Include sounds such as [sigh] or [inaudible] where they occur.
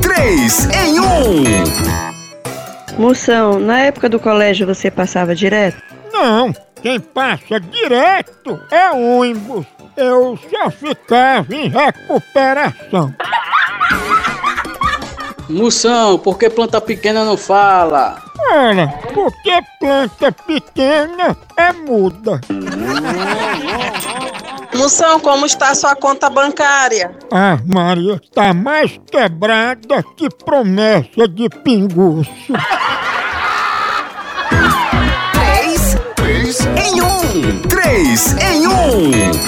três em um. Moção, na época do colégio você passava direto? Não, quem passa direto é ônibus. Eu só ficava em recuperação. Moção, por que planta pequena não fala? Ora, porque planta pequena é muda. [laughs] Moção, como está sua conta bancária? Ah, Maria, tá mais quebrada que promessa de pinguço. Três, três em um. Três em um.